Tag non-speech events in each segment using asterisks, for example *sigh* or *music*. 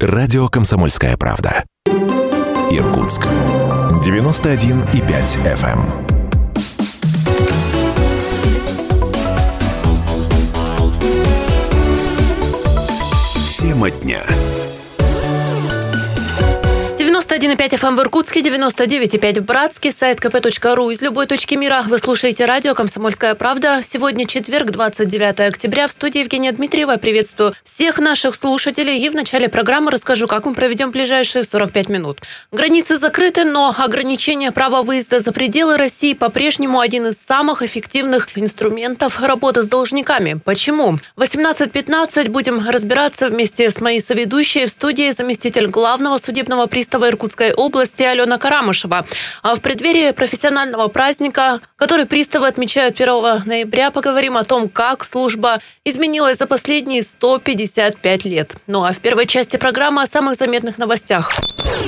Радио «Комсомольская правда». Иркутск. 91,5 FM. Тема дня. 91,5 FM в Иркутске, 99,5 в Братске, сайт kp.ru. Из любой точки мира вы слушаете радио «Комсомольская правда». Сегодня четверг, 29 октября. В студии Евгения Дмитриева. Приветствую всех наших слушателей. И в начале программы расскажу, как мы проведем ближайшие 45 минут. Границы закрыты, но ограничение права выезда за пределы России по-прежнему один из самых эффективных инструментов работы с должниками. Почему? 18.15 будем разбираться вместе с моей соведущей в студии заместитель главного судебного пристава Иркутска Иркутской области Алена Карамышева. А в преддверии профессионального праздника, который приставы отмечают 1 ноября, поговорим о том, как служба изменилась за последние 155 лет. Ну а в первой части программы о самых заметных новостях.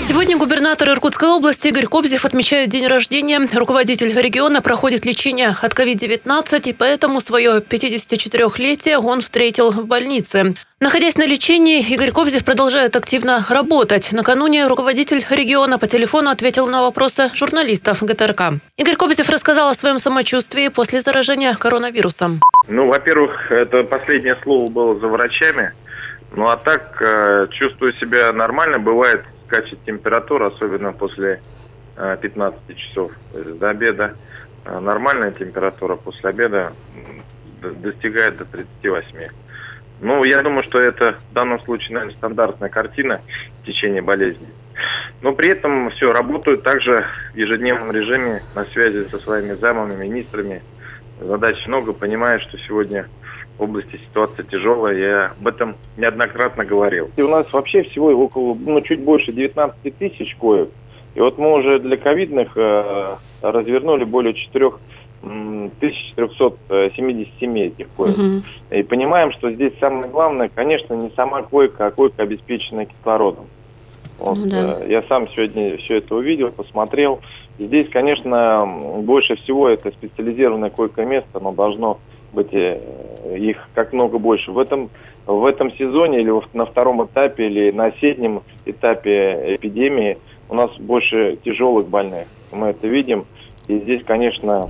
Сегодня губернатор Иркутской области Игорь Кобзев отмечает день рождения. Руководитель региона проходит лечение от COVID-19, и поэтому свое 54-летие он встретил в больнице. Находясь на лечении, Игорь Кобзев продолжает активно работать. Накануне руководитель региона по телефону ответил на вопросы журналистов ГТРК. Игорь Кобзев рассказал о своем самочувствии после заражения коронавирусом. Ну, во-первых, это последнее слово было за врачами. Ну, а так, э, чувствую себя нормально. Бывает скачет температура, особенно после 15 э, часов до обеда. Э, нормальная температура после обеда достигает до 38. Ну, я думаю, что это в данном случае, наверное, стандартная картина в течение болезни. Но при этом все, работают также в ежедневном режиме на связи со своими замами, министрами. Задач много, понимаю, что сегодня в области ситуация тяжелая, я об этом неоднократно говорил. И у нас вообще всего около, ну, чуть больше 19 тысяч коек. И вот мы уже для ковидных э, развернули более 4 1477 этих коек. Угу. И понимаем, что здесь самое главное, конечно, не сама койка, а койка, обеспеченная кислородом. Вот, ну, да. Э, я сам сегодня все это увидел, посмотрел. Здесь, конечно, больше всего это специализированное койко-место, но должно быть э, их как много больше. В этом, в этом сезоне или на втором этапе, или на осеннем этапе эпидемии у нас больше тяжелых больных. Мы это видим. И здесь, конечно,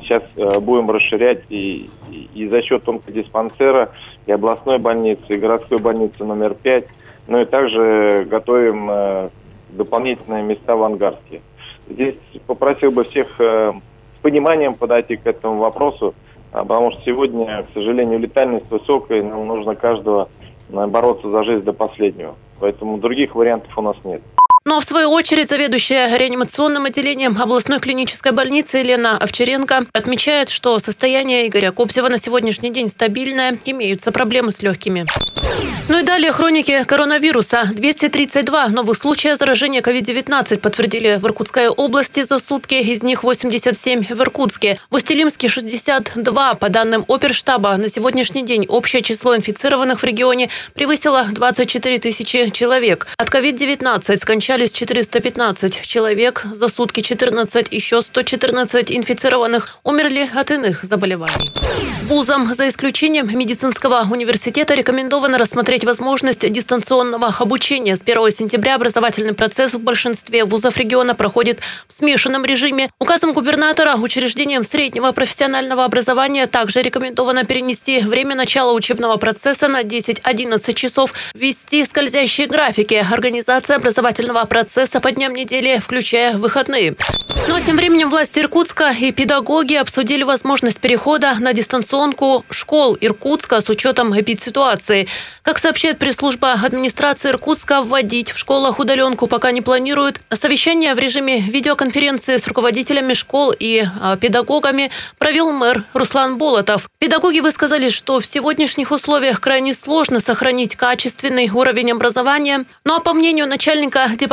сейчас э, будем расширять и, и, и за счет онкодиспансера, и областной больницы, и городской больницы номер 5. Ну и также готовим э, дополнительные места в Ангарске. Здесь попросил бы всех с пониманием подойти к этому вопросу. А, потому что сегодня, к сожалению, летальность высокая, и нам нужно каждого э, бороться за жизнь до последнего. Поэтому других вариантов у нас нет. Ну, а в свою очередь заведующая реанимационным отделением областной клинической больницы Елена Овчаренко отмечает, что состояние Игоря Кобзева на сегодняшний день стабильное, имеются проблемы с легкими. Ну и далее хроники коронавируса. 232 новых случая заражения COVID-19 подтвердили в Иркутской области за сутки, из них 87 в Иркутске. В Устилимске 62. По данным оперштаба, на сегодняшний день общее число инфицированных в регионе превысило 24 тысячи человек. От COVID-19 скончались 415 человек, за сутки 14, еще 114 инфицированных умерли от иных заболеваний. Вузам, за исключением медицинского университета, рекомендовано рассмотреть возможность дистанционного обучения. С 1 сентября образовательный процесс в большинстве вузов региона проходит в смешанном режиме. Указом губернатора учреждениям среднего профессионального образования также рекомендовано перенести время начала учебного процесса на 10-11 часов, ввести скользящие графики, организация образовательного процесса по дням недели, включая выходные. Ну а тем временем власти Иркутска и педагоги обсудили возможность перехода на дистанционку школ Иркутска с учетом эпидситуации. Как сообщает пресс-служба администрации Иркутска, вводить в школах удаленку пока не планируют. Совещание в режиме видеоконференции с руководителями школ и а, педагогами провел мэр Руслан Болотов. Педагоги высказали, что в сегодняшних условиях крайне сложно сохранить качественный уровень образования. Ну а по мнению начальника Департамента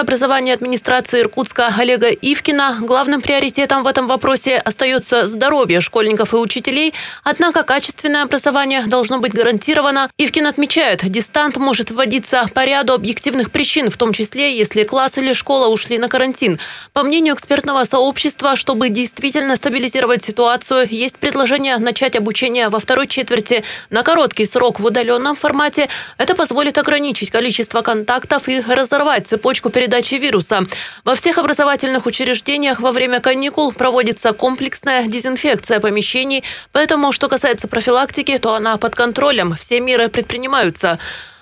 образования администрации Иркутска Олега Ивкина, главным приоритетом в этом вопросе остается здоровье школьников и учителей. Однако качественное образование должно быть гарантировано. Ивкин отмечает, дистант может вводиться по ряду объективных причин, в том числе, если класс или школа ушли на карантин. По мнению экспертного сообщества, чтобы действительно стабилизировать ситуацию, есть предложение начать обучение во второй четверти на короткий срок в удаленном формате. Это позволит ограничить количество контактов и разорвать цепочку передачи вируса. Во всех образовательных учреждениях во время каникул проводится комплексная дезинфекция помещений, поэтому, что касается профилактики, то она под контролем. Все меры предпринимаются.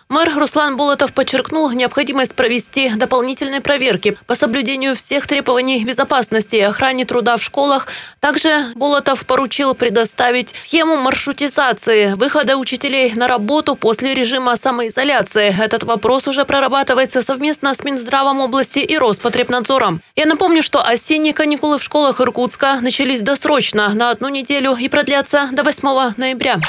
Мэр Руслан Болотов подчеркнул необходимость провести дополнительные проверки по соблюдению всех требований безопасности и охране труда в школах. Также Болотов поручил предоставить схему маршрутизации выхода учителей на работу после режима самоизоляции. Этот вопрос уже прорабатывается совместно с Минздравом области и Роспотребнадзором. Я напомню, что осенние каникулы в школах Иркутска начались досрочно на одну неделю и продлятся до 8 ноября.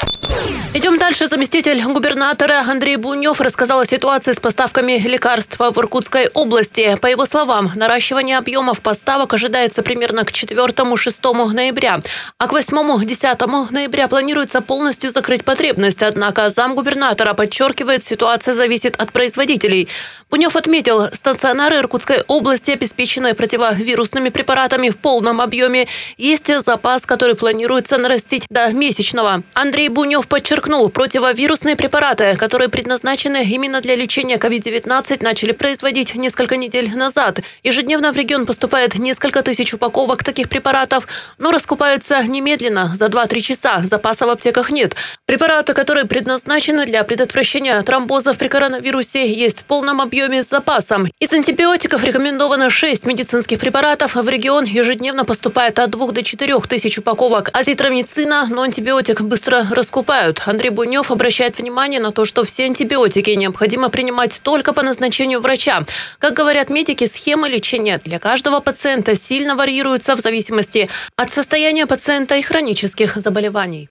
Идем дальше. Заместитель губернатора Андрей Бунев рассказал о ситуации с поставками лекарств в Иркутской области. По его словам, наращивание объемов поставок ожидается примерно к 4-6 ноября. А к 8-10 ноября планируется полностью закрыть потребность. Однако замгубернатора подчеркивает, ситуация зависит от производителей. Бунев отметил, стационары Иркутской области обеспечены противовирусными препаратами в полном объеме. Есть запас, который планируется нарастить до месячного. Андрей Бунев подчеркнул, противовирусные препараты, которые предназначены именно для лечения COVID-19, начали производить несколько недель назад. Ежедневно в регион поступает несколько тысяч упаковок таких препаратов, но раскупаются немедленно, за 2-3 часа. Запаса в аптеках нет. Препараты, которые предназначены для предотвращения тромбозов при коронавирусе, есть в полном объеме с запасом. Из антибиотиков рекомендовано 6 медицинских препаратов. В регион ежедневно поступает от 2 до 4 тысяч упаковок азитромицина, но антибиотик быстро раскупают. Андрей Бунев обращает внимание на то, что все антибиотики необходимо принимать только по назначению врача. Как говорят медики, схемы лечения для каждого пациента сильно варьируются в зависимости от состояния пациента и хронических заболеваний.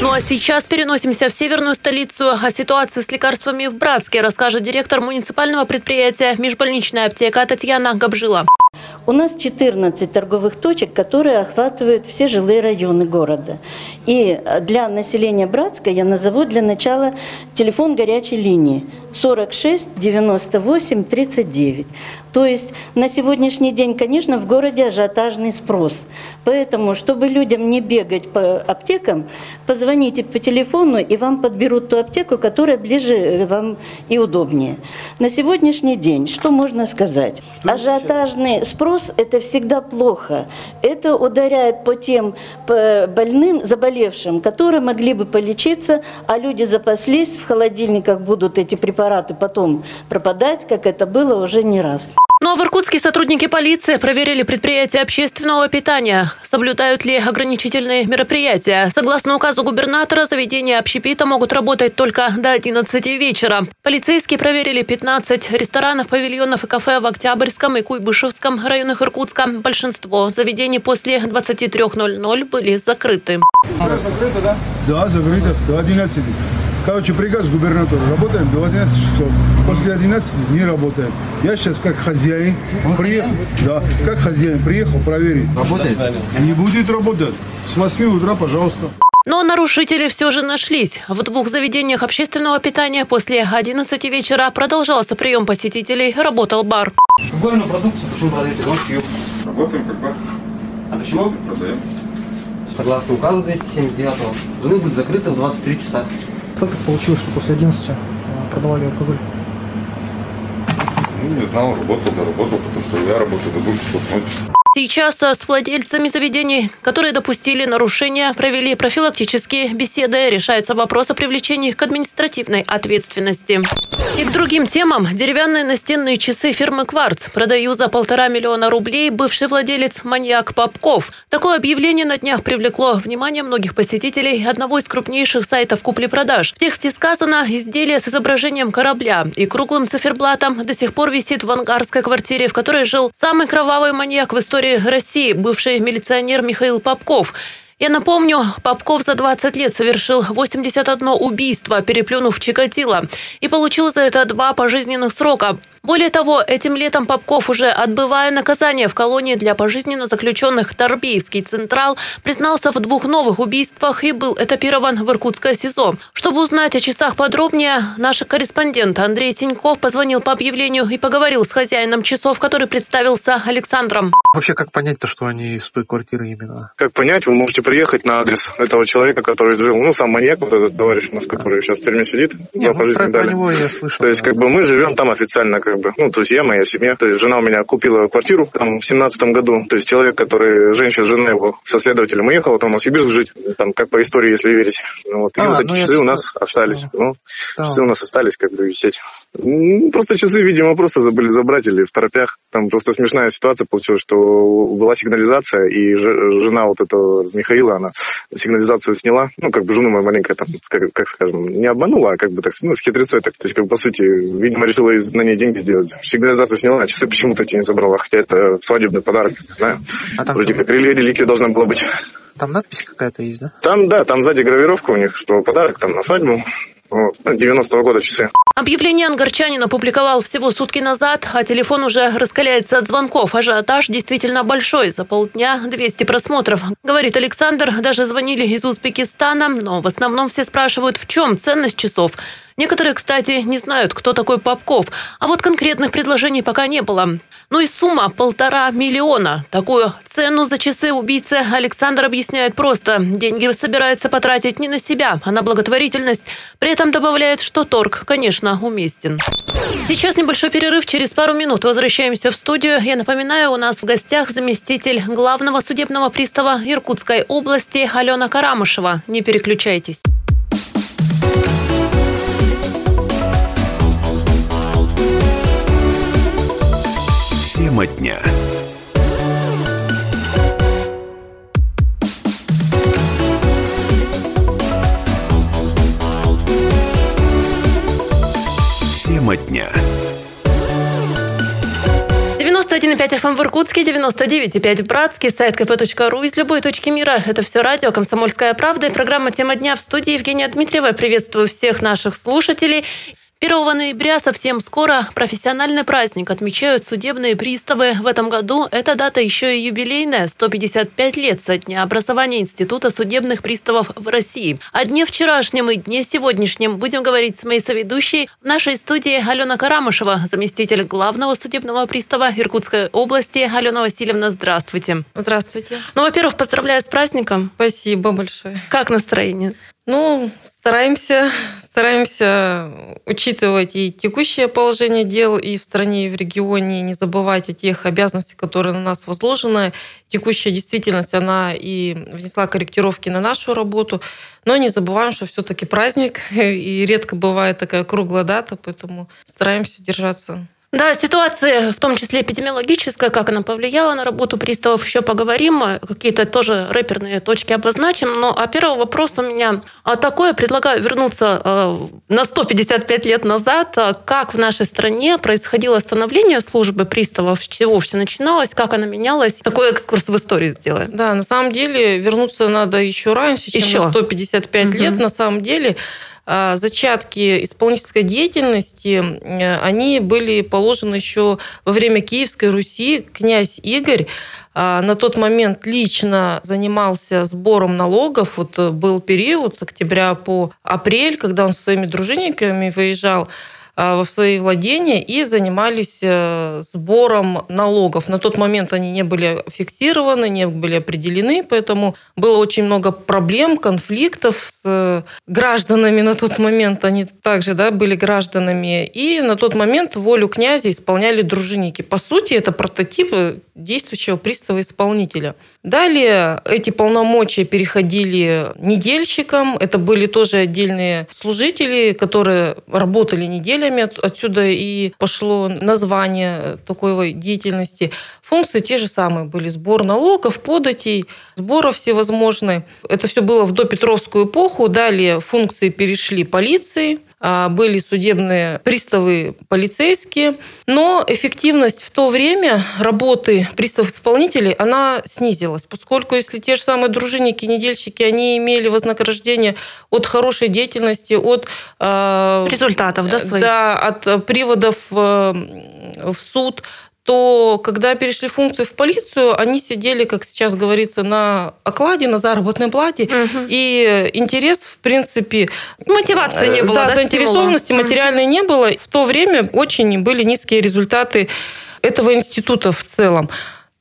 Ну а сейчас переносимся в северную столицу. О ситуации с лекарствами в Братске расскажет директор муниципального предприятия «Межбольничная аптека» Татьяна Габжила. У нас 14 торговых точек, которые охватывают все жилые районы города. И для населения Братска я назову для начала телефон горячей линии 46 98 39. То есть на сегодняшний день, конечно, в городе ажиотажный спрос. Поэтому, чтобы людям не бегать по аптекам, позвоните по телефону, и вам подберут ту аптеку, которая ближе э, вам и удобнее. На сегодняшний день, что можно сказать? Ажиотажный спрос – это всегда плохо. Это ударяет по тем больным, заболевшим, которые могли бы полечиться, а люди запаслись, в холодильниках будут эти препараты потом пропадать, как это было уже не раз. Ну а в Иркутске сотрудники полиции проверили предприятия общественного питания. Соблюдают ли ограничительные мероприятия? Согласно указу губернатора, заведения общепита могут работать только до 11 вечера. Полицейские проверили 15 ресторанов, павильонов и кафе в Октябрьском и Куйбышевском районах Иркутска. Большинство заведений после 23.00 были закрыты. Закрыто, да? Да, закрыто. До 11. Короче, приказ губернатора. Работаем до 11 часов. После 11 не работаем. Я сейчас как хозяин приехал. Да, как хозяин приехал проверить. Работает? Не будет работать. С 8 утра, пожалуйста. Но нарушители все же нашлись. В двух заведениях общественного питания после 11 вечера продолжался прием посетителей, работал бар. Алкогольную продукцию почему продаете? Работаем как бар. А почему? Продаем. Согласно указу 279 должны быть закрыты в 23 часа. Так получилось, что после 11 э, продавали алкоголь? Ну, не знал, работал, да работал, потому что я работаю до двух часов ночи. Сейчас с владельцами заведений, которые допустили нарушения, провели профилактические беседы. Решается вопрос о привлечении к административной ответственности. И к другим темам. Деревянные настенные часы фирмы «Кварц» продаю за полтора миллиона рублей бывший владелец маньяк Попков. Такое объявление на днях привлекло внимание многих посетителей одного из крупнейших сайтов купли-продаж. В тексте сказано «изделие с изображением корабля» и круглым циферблатом до сих пор висит в ангарской квартире, в которой жил самый кровавый маньяк в истории истории России бывший милиционер Михаил Попков. Я напомню, Попков за 20 лет совершил 81 убийство, переплюнув Чикатило, и получил за это два пожизненных срока. Более того, этим летом Попков, уже отбывая наказание в колонии для пожизненно заключенных Торбейский Централ, признался в двух новых убийствах и был этапирован в Иркутское СИЗО. Чтобы узнать о часах подробнее, наш корреспондент Андрей Синьков позвонил по объявлению и поговорил с хозяином часов, который представился Александром. Вообще, как понять-то, что они из той квартиры именно? Как понять, вы можете приехать на адрес этого человека, который жил, ну, сам маньяк, вот этот товарищ у нас, который сейчас в тюрьме сидит. Не, ну, про, про него я слышал. То есть, как бы, мы живем там официально, как бы, ну, друзья, моя семья. То есть, жена у меня купила квартиру там в семнадцатом году. То есть, человек, который, женщина, жена его со следователем уехала там в Новосибирск жить, там, как по истории, если верить. Ну, вот. И а, вот эти ну, часы у нас остались. Ну, да. часы у нас остались, как бы, висеть. Ну, просто часы, видимо, просто забыли забрать или в торопях. Там просто смешная ситуация получилась, что была сигнализация, и жена вот этого Михаила, она сигнализацию сняла, ну, как бы жену мою маленькая там, как, как скажем, не обманула, а как бы так, ну, с хитрецой так. То есть, как бы, по сути, видимо, решила на ней деньги сделать. Сигнализацию сняла, а часы почему-то эти не забрала, хотя это свадебный подарок, не знаю. А там Вроде как реликвия должна была быть. Там надпись какая-то есть, да? Там, да, там сзади гравировка у них, что подарок там на свадьбу. Вот, 90-го года часы. Объявление ангарчанин опубликовал всего сутки назад, а телефон уже раскаляется от звонков. Ажиотаж действительно большой. За полдня 200 просмотров. Говорит Александр, даже звонили из Узбекистана, но в основном все спрашивают, в чем ценность часов. Некоторые, кстати, не знают, кто такой Попков, а вот конкретных предложений пока не было. Ну и сумма полтора миллиона. Такую цену за часы убийцы Александр объясняет просто. Деньги собирается потратить не на себя, а на благотворительность. При этом добавляет, что торг, конечно, уместен. Сейчас небольшой перерыв. Через пару минут возвращаемся в студию. Я напоминаю, у нас в гостях заместитель главного судебного пристава Иркутской области Алена Карамышева. Не переключайтесь. Тема дня. Тема дня. 91,5 FM в Иркутске, 99,5 в Братске, сайт kp.ru из любой точки мира. Это все радио «Комсомольская правда» и программа «Тема дня» в студии Евгения Дмитриева. Приветствую всех наших слушателей. 1 ноября совсем скоро профессиональный праздник отмечают судебные приставы. В этом году эта дата еще и юбилейная – 155 лет со дня образования Института судебных приставов в России. О дне вчерашнем и дне сегодняшнем будем говорить с моей соведущей в нашей студии Алена Карамышева, заместитель главного судебного пристава Иркутской области. Алена Васильевна, здравствуйте. Здравствуйте. Ну, во-первых, поздравляю с праздником. Спасибо большое. Как настроение? Ну, стараемся, стараемся учитывать и текущее положение дел и в стране, и в регионе, не забывать о тех обязанностях, которые на нас возложены. Текущая действительность, она и внесла корректировки на нашу работу, но не забываем, что все-таки праздник, *laughs* и редко бывает такая круглая дата, поэтому стараемся держаться да, ситуация, в том числе эпидемиологическая, как она повлияла на работу приставов, еще поговорим. Какие-то тоже рэперные точки обозначим. Но а первый вопрос у меня а такое. Предлагаю вернуться э, на 155 лет назад. Как в нашей стране происходило становление службы приставов, с чего все начиналось, как она менялась. Такой экскурс в историю сделаем. Да, на самом деле вернуться надо еще раньше, чем еще. на 155 угу. лет. На самом деле а, зачатки исполнительской деятельности, э, они были положены еще во время Киевской Руси. Князь Игорь а, на тот момент лично занимался сбором налогов. Вот э, был период с октября по апрель, когда он со своими дружинниками выезжал а, в свои владения и занимались э, сбором налогов. На тот момент они не были фиксированы, не были определены, поэтому было очень много проблем, конфликтов с э, гражданами на тот момент. Они также да, были гражданами. И на тот момент волю князя исполняли дружинники. По сути, это прототип действующего пристава-исполнителя. Далее эти полномочия переходили недельщикам. Это были тоже отдельные служители, которые работали неделями. Отсюда и пошло название такой деятельности. Функции те же самые были. Сбор налогов, податей, сборов всевозможные. Это все было в допетровскую эпоху. Далее функции перешли полиции. А, были судебные приставы полицейские, но эффективность в то время работы приставов-исполнителей, она снизилась, поскольку если те же самые дружинники, недельщики, они имели вознаграждение от хорошей деятельности, от... А, Результатов, да, своих? Да, от приводов в суд, то когда перешли функции в полицию, они сидели, как сейчас говорится, на окладе, на заработной плате, угу. и интерес, в принципе... Мотивации не было, да? да заинтересованности стимула. материальной не было. В то время очень были низкие результаты этого института в целом.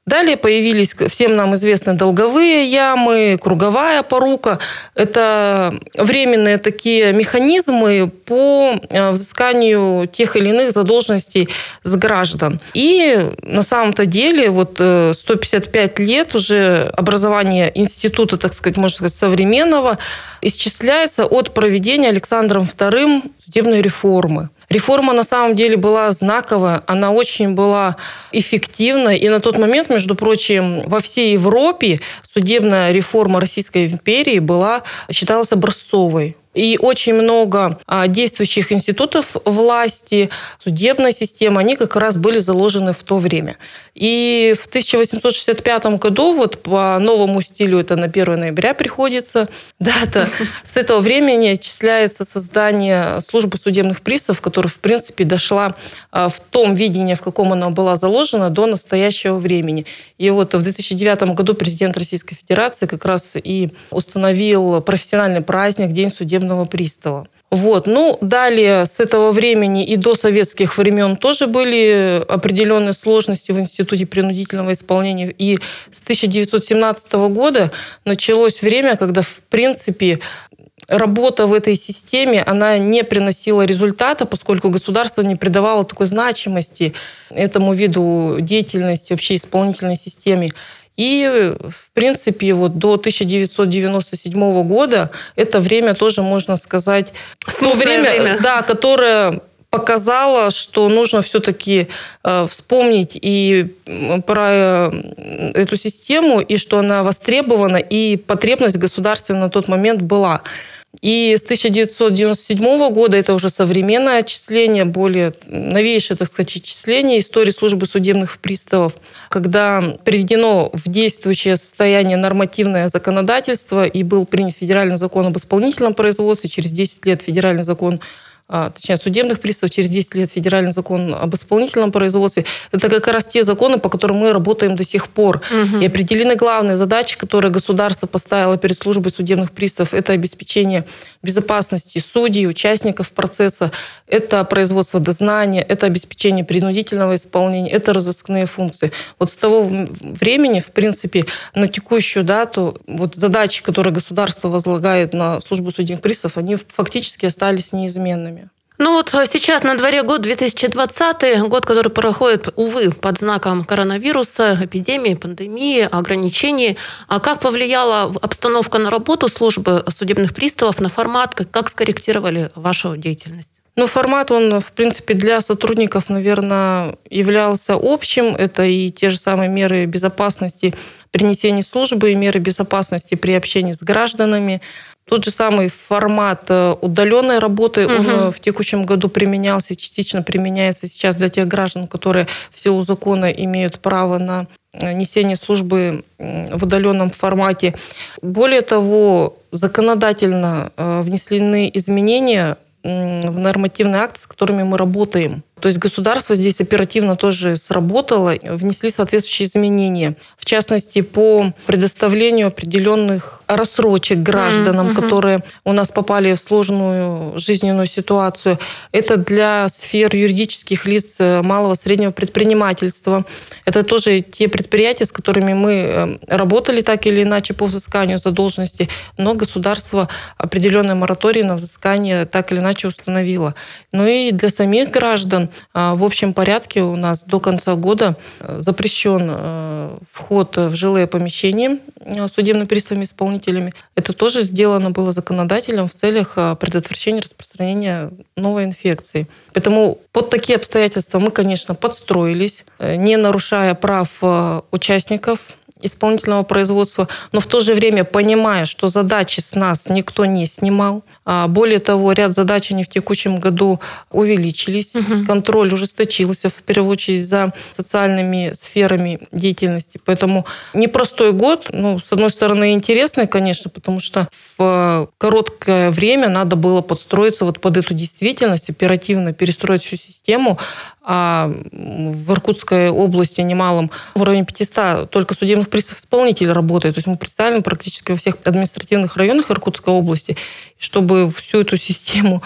Далее появились всем нам известные долговые ямы, круговая порука. Это временные такие механизмы по э, взысканию тех или иных задолженностей с граждан. И на самом-то деле вот 155 э, лет уже образование института, так сказать, можно сказать, современного, исчисляется от проведения Александром II судебной реформы. Реформа на самом деле была знаковая, она очень была эффективна. И на тот момент, между прочим, во всей Европе судебная реформа Российской империи была, считалась образцовой. И очень много а, действующих институтов власти, судебная система, они как раз были заложены в то время. И в 1865 году, вот по новому стилю, это на 1 ноября приходится *laughs* дата, с этого времени отчисляется создание службы судебных приставов, которая, в принципе, дошла а, в том видении, в каком она была заложена, до настоящего времени. И вот в 2009 году президент Российской Федерации как раз и установил профессиональный праздник День судебных судебного пристава. Вот. Ну, далее с этого времени и до советских времен тоже были определенные сложности в Институте принудительного исполнения. И с 1917 года началось время, когда, в принципе, работа в этой системе, она не приносила результата, поскольку государство не придавало такой значимости этому виду деятельности, вообще исполнительной системе. И, в принципе, вот до 1997 года это время тоже, можно сказать, то время, время, Да, которое показало, что нужно все-таки э, вспомнить и про э, эту систему, и что она востребована, и потребность государства на тот момент была. И с 1997 года это уже современное отчисление, более новейшее, так сказать, отчисление истории службы судебных приставов, когда приведено в действующее состояние нормативное законодательство и был принят федеральный закон об исполнительном производстве, через 10 лет федеральный закон точнее, судебных приставов, через 10 лет федеральный закон об исполнительном производстве. Это как раз те законы, по которым мы работаем до сих пор. Угу. И определены главные задачи, которые государство поставило перед службой судебных приставов. Это обеспечение безопасности судей, участников процесса, это производство дознания, это обеспечение принудительного исполнения, это разыскные функции. Вот с того времени, в принципе, на текущую дату вот задачи, которые государство возлагает на службу судебных приставов, они фактически остались неизменными. Ну вот э, сейчас на дворе год 2020, год, который проходит, увы, под знаком коронавируса, эпидемии, пандемии, ограничений. А как повлияла обстановка на работу службы судебных приставов, на формат, как, скорректировали вашу деятельность? Ну, формат, он, в принципе, для сотрудников, наверное, являлся общим. Это и те же самые меры безопасности при несении службы, и меры безопасности при общении с гражданами, тот же самый формат э, удаленной работы, угу. он э, в текущем году применялся, частично применяется сейчас для тех граждан, которые в силу закона имеют право на э, несение службы в удаленном формате. Более того, законодательно внесены изменения в нормативные акты, с которыми мы работаем. То есть государство здесь оперативно тоже сработало, внесли соответствующие изменения. В частности, по предоставлению определенных рассрочек гражданам, mm-hmm. которые у нас попали в сложную жизненную ситуацию. Это для сфер юридических лиц э, малого среднего предпринимательства. Это тоже те предприятия, с которыми мы э, работали так или иначе по взысканию задолженности, но государство определенные моратории на взыскание так или иначе установило. Ну и для самих граждан а, в общем порядке у нас до конца года э, запрещен э, вход в жилые помещения э, судебным приставами исполнителями. Это тоже сделано было законодателем в целях предотвращения распространения новой инфекции. Поэтому под такие обстоятельства мы, конечно, подстроились, не нарушая прав участников исполнительного производства, но в то же время понимая, что задачи с нас никто не снимал. А более того, ряд задач они в текущем году увеличились, угу. контроль ужесточился, в первую очередь, за социальными сферами деятельности. Поэтому непростой год, ну, с одной стороны, интересный, конечно, потому что в короткое время надо было подстроиться вот под эту действительность, оперативно перестроить всю систему, а в Иркутской области немалом в районе 500 только судебных приставов исполнителей работает. То есть мы представлены практически во всех административных районах Иркутской области. Чтобы всю эту *laughs* систему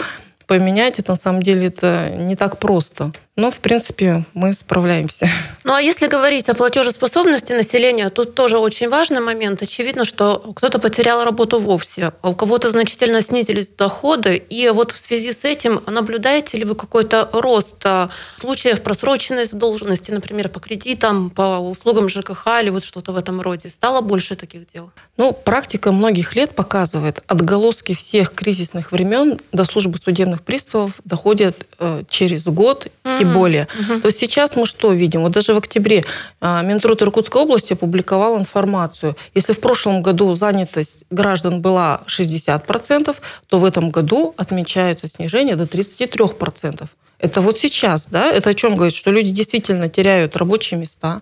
поменять, это на самом деле это не так просто. Но, в принципе, мы справляемся. *laughs* Ну, а если говорить о платежеспособности населения, тут тоже очень важный момент. Очевидно, что кто-то потерял работу вовсе, а у кого-то значительно снизились доходы. И вот в связи с этим наблюдаете ли вы какой-то рост а, случаев просроченной задолженности, например, по кредитам, по услугам ЖКХ или вот что-то в этом роде? Стало больше таких дел? Ну, практика многих лет показывает, отголоски всех кризисных времен до службы судебных приставов доходят э, через год mm-hmm. и более. Угу. То есть сейчас мы что видим? Вот даже в октябре а, Минтруд Иркутской области опубликовал информацию. Если в прошлом году занятость граждан была 60%, то в этом году отмечается снижение до 33%. Это вот сейчас, да? Это о чем говорит? Что люди действительно теряют рабочие места,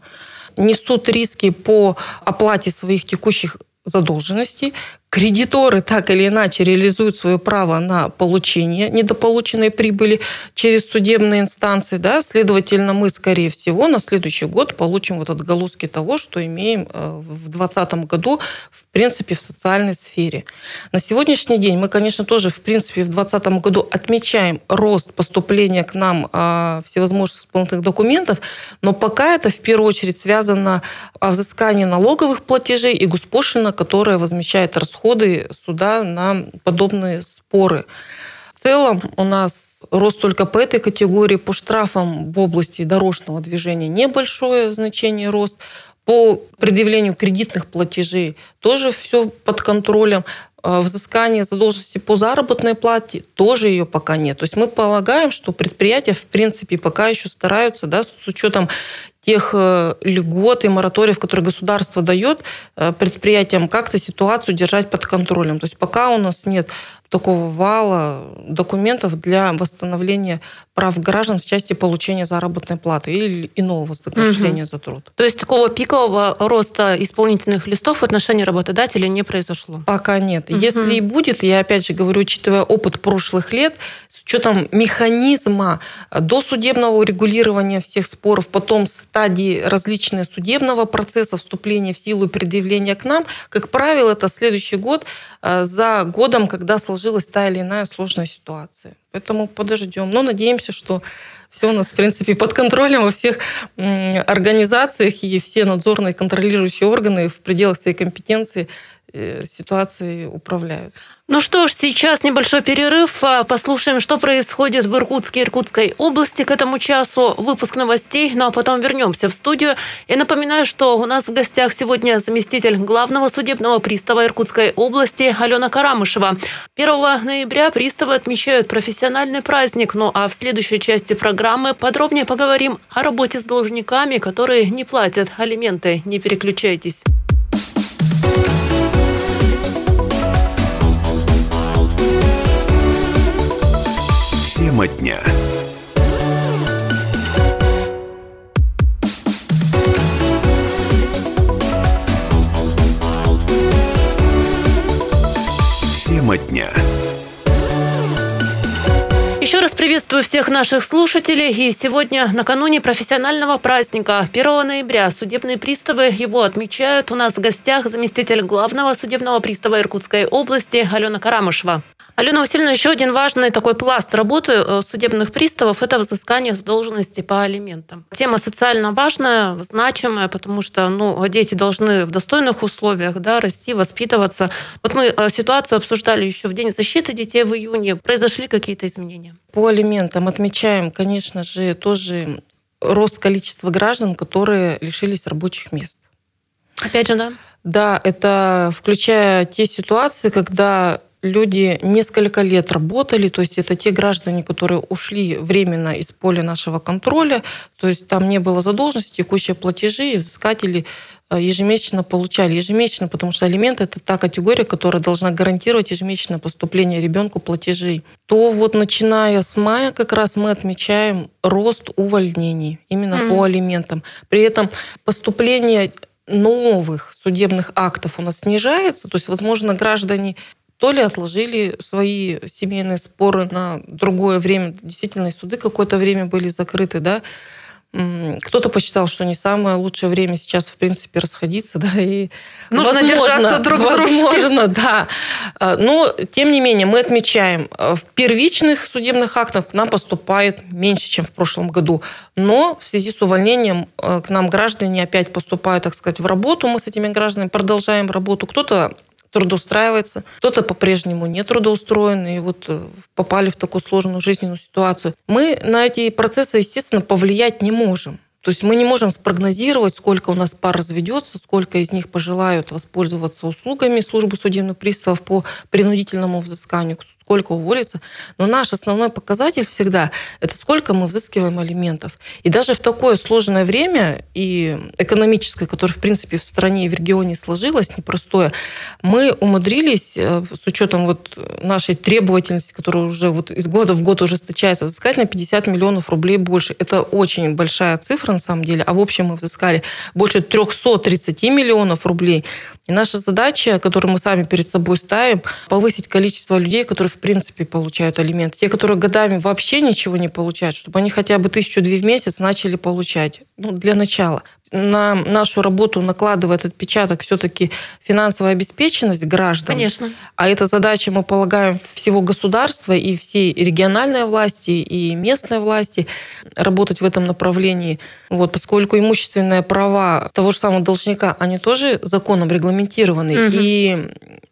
несут риски по оплате своих текущих задолженностей, кредиторы так или иначе реализуют свое право на получение недополученной прибыли через судебные инстанции, да, следовательно, мы, скорее всего, на следующий год получим вот отголоски того, что имеем э, в 2020 году, в принципе, в социальной сфере. На сегодняшний день мы, конечно, тоже, в принципе, в 2020 году отмечаем рост поступления к нам а, всевозможных исполнительных документов, но пока это в первую очередь связано о взыскании налоговых платежей и госпошлина, которая возмещает расходы расходы суда на подобные споры. В целом у нас рост только по этой категории. По штрафам в области дорожного движения небольшое значение рост. По предъявлению кредитных платежей тоже все под контролем. А, взыскание задолженности по заработной плате тоже ее пока нет. То есть мы полагаем, что предприятия в принципе пока еще стараются, да, с учетом тех э, льгот и мораториев, которые государство дает э, предприятиям, как-то ситуацию держать под контролем. То есть пока у нас нет такого вала документов для восстановления прав граждан в части получения заработной платы или иного вознаграждения угу. за труд. То есть такого пикового роста исполнительных листов в отношении работодателя не произошло? Пока нет. Угу. Если и будет, я опять же говорю, учитывая опыт прошлых лет, с учетом механизма досудебного урегулирования всех споров, потом стадии различные судебного процесса, вступления в силу и предъявления к нам, как правило, это следующий год э, за годом, когда сложилась та или иная сложная ситуация. Поэтому подождем. Но надеемся, что все у нас, в принципе, под контролем во всех организациях и все надзорные контролирующие органы в пределах своей компетенции э, ситуацией управляют. Ну что ж, сейчас небольшой перерыв. А, послушаем, что происходит в Иркутске и Иркутской области к этому часу. Выпуск новостей, ну а потом вернемся в студию. И напоминаю, что у нас в гостях сегодня заместитель главного судебного пристава Иркутской области Алена Карамышева. 1 ноября приставы отмечают профессиональный праздник. Ну а в следующей части программы подробнее поговорим о работе с должниками, которые не платят алименты. Не переключайтесь. Тема дня. Тема дня. Еще раз приветствую всех наших слушателей. И сегодня, накануне профессионального праздника, 1 ноября, судебные приставы его отмечают. У нас в гостях заместитель главного судебного пристава Иркутской области Алена Карамышева. Алена Васильевна, еще один важный такой пласт работы э, судебных приставов – это взыскание задолженности по алиментам. Тема социально важная, значимая, потому что ну, дети должны в достойных условиях да, расти, воспитываться. Вот мы э, ситуацию обсуждали еще в День защиты детей в июне. Произошли какие-то изменения? По алиментам отмечаем, конечно же, тоже рост количества граждан, которые лишились рабочих мест. Опять же, да? Да, это включая те ситуации, когда люди несколько лет работали, то есть это те граждане, которые ушли временно из поля нашего контроля, то есть там не было задолженности, текущие платежи, и взыскатели Э, ежемесячно получали. Ежемесячно, потому что алимент – это та категория, которая должна гарантировать ежемесячное поступление ребенку платежей. То вот начиная с мая как раз мы отмечаем рост увольнений именно mm. по алиментам. При этом поступление новых судебных актов у нас снижается. То есть, возможно, граждане то ли отложили свои семейные споры на другое время. Действительно, суды какое-то время были закрыты, да, кто-то посчитал, что не самое лучшее время сейчас, в принципе, расходиться, *laughs* да, и Нужно возможно, держаться друг Возможно, да. А, но, тем не менее, мы отмечаем, а, в первичных судебных актах нам поступает меньше, чем в прошлом году. Но в связи с увольнением а, к нам граждане опять поступают, так сказать, в работу. Мы с этими гражданами продолжаем работу. Кто-то трудоустраивается, кто-то по-прежнему не трудоустроен и вот э, попали в такую сложную жизненную ситуацию. Мы на эти процессы, естественно, повлиять не можем. То есть мы не можем спрогнозировать, сколько у нас пар разведется, сколько из них пожелают воспользоваться услугами службы судебных приставов по принудительному взысканию, сколько уволится. Но наш основной показатель всегда – это сколько мы взыскиваем алиментов. И даже в такое сложное время и экономическое, которое, в принципе, в стране и в регионе сложилось, непростое, мы умудрились, э, с учетом вот нашей требовательности, которая уже вот из года в год ужесточается, взыскать на 50 миллионов рублей больше. Это очень большая цифра на самом деле. А в общем мы взыскали больше 330 миллионов рублей. И наша задача, которую мы сами перед собой ставим, повысить количество людей, которые в принципе получают алименты. Те, которые годами вообще ничего не получают, чтобы они хотя бы тысячу-две в месяц начали получать. Ну, для начала на нашу работу накладывает отпечаток все-таки финансовая обеспеченность граждан. Конечно. А эта задача, мы полагаем, всего государства и всей региональной власти, и местной власти работать в этом направлении. Вот, поскольку имущественные права того же самого должника, они тоже законом регламентированы. Угу. И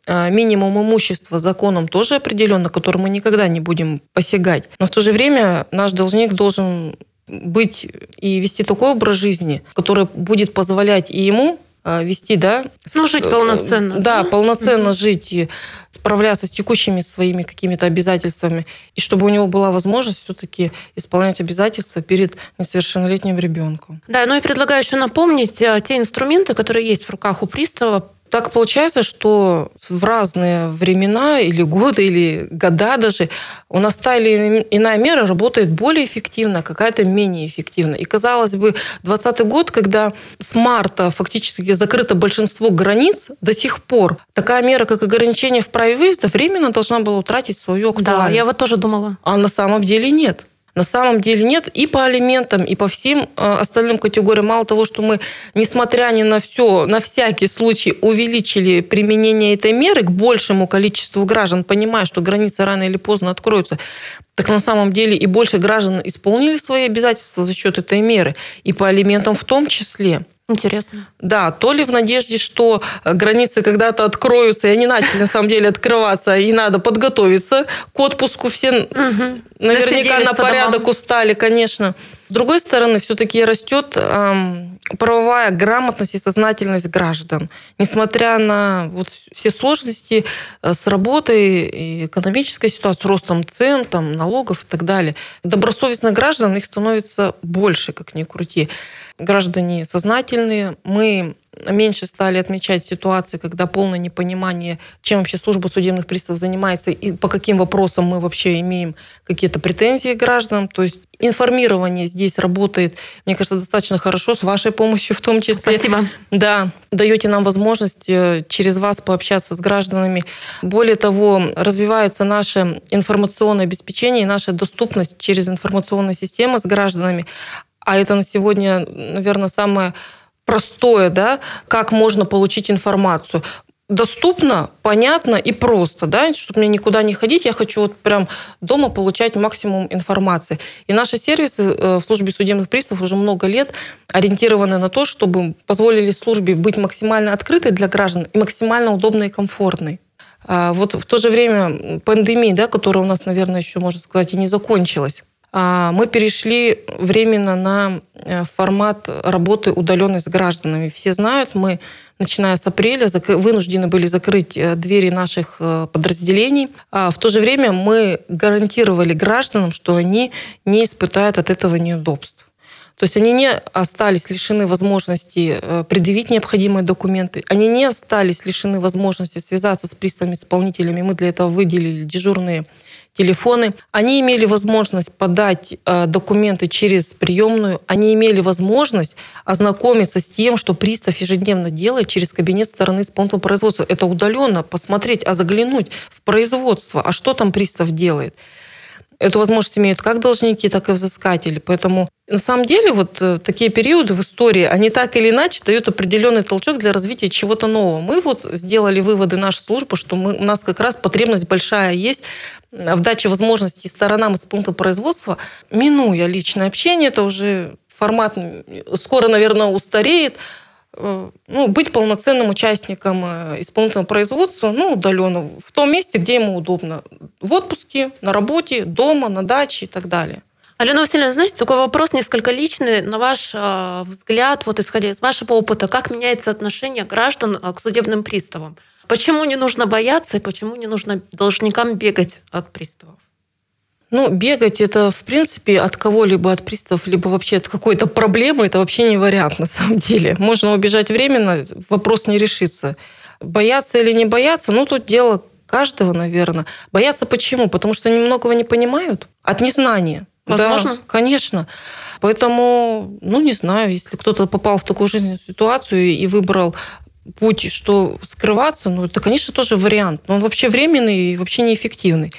а, минимум имущества законом тоже определен, на который мы никогда не будем посягать. Но в то же время наш должник должен быть и вести такой образ жизни, который будет позволять и ему а, вести, да? Ну, жить полноценно. Да, полноценно mm жить и справляться с текущими своими какими-то обязательствами, и чтобы у него была возможность все-таки исполнять обязательства перед несовершеннолетним ребенком. Да, ну и предлагаю еще напомнить а, те инструменты, которые есть в руках у пристава так получается, что в разные времена или годы, или года даже у нас та или иная мера работает более эффективно, а какая-то менее эффективно. И казалось бы, 2020 год, когда с марта фактически закрыто большинство границ, до сих пор такая мера, как ограничение в праве выезда, временно должна была утратить свою актуальность. Да, я вот тоже думала. А на самом деле нет. На самом деле нет. И по алиментам, и по всем э, остальным категориям. Мало того, что мы, несмотря ни на все, на всякий случай увеличили применение этой меры к большему количеству граждан, понимая, что границы рано или поздно откроются, так на самом деле и больше граждан исполнили свои обязательства за счет этой меры. И по алиментам в том числе. Интересно. Да, то ли в надежде, что э, границы когда-то откроются, и они начали на самом деле открываться, и надо подготовиться к отпуску. Все угу. наверняка на порядок устали, конечно. С другой стороны, все-таки растет эм, правовая грамотность и сознательность граждан. Несмотря на вот все сложности э, с работой, и экономической ситуацией, ростом цен, там, налогов и так далее, добросовестных граждан их становится больше, как ни крути граждане сознательные. Мы меньше стали отмечать ситуации, когда полное непонимание, чем вообще служба судебных приставов занимается и по каким вопросам мы вообще имеем какие-то претензии к гражданам. То есть информирование здесь работает, мне кажется, достаточно хорошо, с вашей помощью в том числе. Спасибо. Да, даете нам возможность э, через вас пообщаться с гражданами. Более того, развивается наше информационное обеспечение и наша доступность через информационные системы с гражданами а это на сегодня, наверное, самое простое, да, как можно получить информацию доступно, понятно и просто, да, чтобы мне никуда не ходить, я хочу вот прям дома получать максимум информации. И наши сервисы э, в службе судебных приставов уже много лет ориентированы на то, чтобы позволили службе быть максимально открытой для граждан и максимально удобной и комфортной. А вот в то же время пандемия, да, которая у нас, наверное, еще, можно сказать, и не закончилась, мы перешли временно на э, формат работы удаленной с гражданами. Все знают, мы начиная с апреля, вынуждены были закрыть э, двери наших э, подразделений. А в то же время мы гарантировали гражданам, что они не испытают от этого неудобств. То есть они не остались лишены возможности э, предъявить необходимые документы, они не остались лишены возможности связаться с приставами исполнителями. Мы для этого выделили дежурные телефоны. Они имели возможность подать э, документы через приемную, они имели возможность ознакомиться с тем, что пристав ежедневно делает через кабинет стороны исполнительного производства. Это удаленно посмотреть, а заглянуть в производство, а что там пристав делает. Эту возможность имеют как должники, так и взыскатели. Поэтому на самом деле вот э, такие периоды в истории, они так или иначе дают определенный толчок для развития чего-то нового. Мы вот сделали выводы нашей службы, что мы, у нас как раз потребность большая есть в даче возможностей сторонам исполнительного производства, минуя личное общение, это уже формат скоро, наверное, устареет, ну, быть полноценным участником э, исполнительного производства, ну, удаленно, в том месте, где ему удобно. В отпуске, на работе, дома, на даче и так далее. Алена Васильевна, знаете, такой вопрос несколько личный. На ваш э, взгляд, вот исходя из вашего опыта, как меняется отношение граждан к судебным приставам? Почему не нужно бояться и почему не нужно должникам бегать от приставов? Ну, бегать это, в принципе, от кого-либо, от приставов, либо вообще от какой-то проблемы, это вообще не вариант *laughs* на самом деле. Можно убежать временно, вопрос не решится. Бояться или не бояться, ну, тут дело каждого, наверное. Бояться почему? Потому что они многого не понимают. От незнания. Возможно. Да, конечно. Поэтому, ну, не знаю, если кто-то попал в такую жизненную ситуацию и выбрал путь, что скрываться, ну, это, конечно, тоже вариант. Но он вообще временный и вообще неэффективный.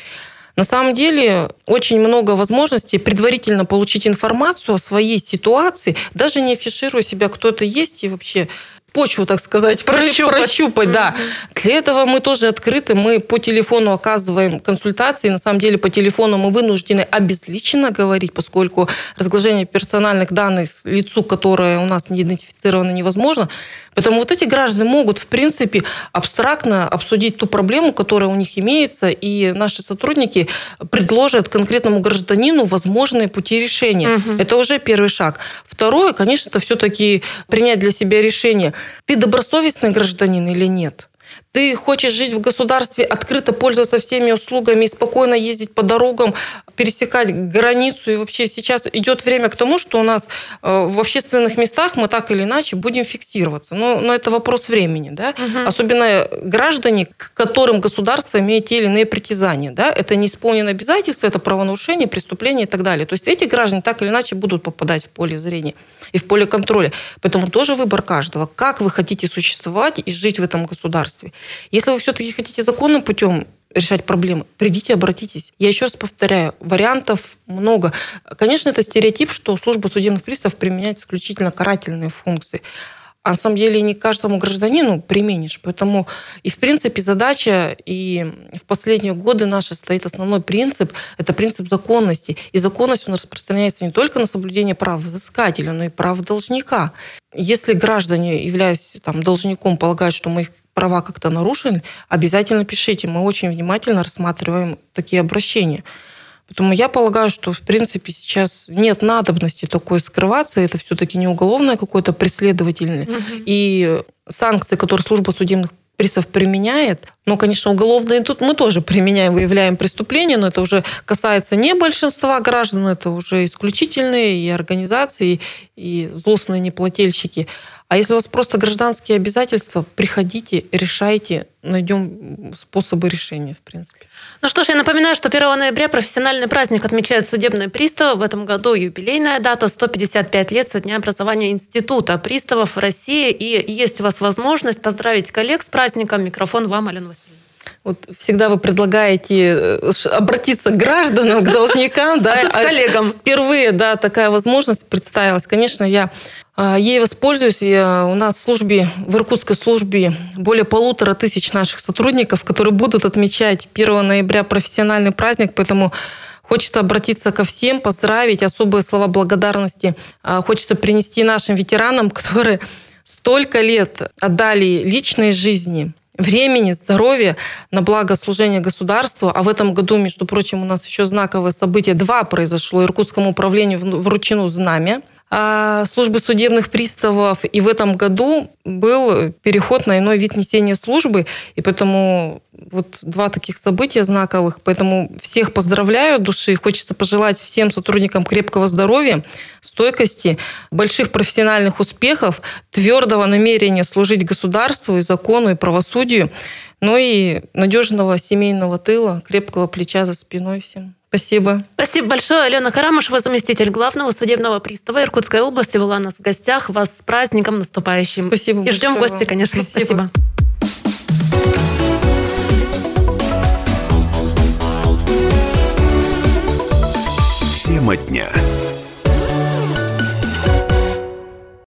На самом деле очень много возможностей предварительно получить информацию о своей ситуации, даже не афишируя себя, кто это есть и вообще почву, так сказать, прощупать. прощупать да. Для этого мы тоже открыты. Мы по телефону оказываем консультации. На самом деле по телефону мы вынуждены обезличенно говорить, поскольку разглашение персональных данных лицу, которое у нас не идентифицировано, невозможно. Поэтому вот эти граждане могут, в принципе, абстрактно обсудить ту проблему, которая у них имеется, и наши сотрудники предложат конкретному гражданину возможные пути решения. Угу. Это уже первый шаг. Второе, конечно, это все-таки принять для себя решение, ты добросовестный гражданин или нет. Ты хочешь жить в государстве, открыто пользоваться всеми услугами и спокойно ездить по дорогам, пересекать границу. И вообще сейчас идет время к тому, что у нас э, в общественных местах мы так или иначе будем фиксироваться. Но, но это вопрос времени. Да? Угу. Особенно граждане, к которым государство имеет те или иные притязания. Да? Это неисполненное обязательство, это правонарушение, преступление и так далее. То есть эти граждане так или иначе будут попадать в поле зрения и в поле контроля. Поэтому тоже выбор каждого. Как вы хотите существовать и жить в этом государстве. Если вы все-таки хотите законным путем решать проблемы, придите, обратитесь. Я еще раз повторяю, вариантов много. Конечно, это стереотип, что служба судебных приставов применяет исключительно карательные функции. А на самом деле не каждому гражданину применишь. Поэтому и в принципе задача, и в последние годы наша стоит основной принцип, это принцип законности. И законность у нас распространяется не только на соблюдение прав взыскателя, но и прав должника. Если граждане, являясь там, должником, полагают, что мы их права как-то нарушены, обязательно пишите. Мы очень внимательно рассматриваем такие обращения. Поэтому я полагаю, что, в принципе, сейчас нет надобности такой скрываться. Это все-таки не уголовное какое-то преследовательное. Угу. И санкции, которые служба судебных приставов применяет. Но, конечно, уголовные тут мы тоже применяем, выявляем преступления, но это уже касается не большинства граждан, это уже исключительные и организации, и злостные неплательщики. А если у вас просто гражданские обязательства, приходите, решайте, найдем способы решения, в принципе. Ну что ж, я напоминаю, что 1 ноября профессиональный праздник отмечают судебные приставы. В этом году юбилейная дата 155 лет со дня образования Института приставов в России. И есть у вас возможность поздравить коллег с праздником. Микрофон вам, Алена. Вот всегда вы предлагаете э, обратиться к гражданам, к должникам, *laughs* да, а к коллегам. Впервые, да, такая возможность представилась. Конечно, я а, ей воспользуюсь. Я, у нас в службе, в Иркутской службе более полутора тысяч наших сотрудников, которые будут отмечать 1 ноября профессиональный праздник, поэтому Хочется обратиться ко всем, поздравить, особые слова благодарности. А, хочется принести нашим ветеранам, *laughs* которые столько лет отдали личной жизни, времени, здоровья на благо служения государству. А в этом году, между прочим, у нас еще знаковое событие. Два произошло. Иркутскому управлению вручено знамя службы судебных приставов. И в этом году был переход на иной вид несения службы. И поэтому вот два таких события знаковых. Поэтому всех поздравляю души. Хочется пожелать всем сотрудникам крепкого здоровья, стойкости, больших профессиональных успехов, твердого намерения служить государству и закону, и правосудию, ну и надежного семейного тыла, крепкого плеча за спиной всем. Спасибо. Спасибо большое. Алена Карамышева, заместитель главного судебного пристава Иркутской области, была у нас в гостях. Вас с праздником наступающим. Спасибо И ждем в гости, конечно. Спасибо. Спасибо. Тема дня.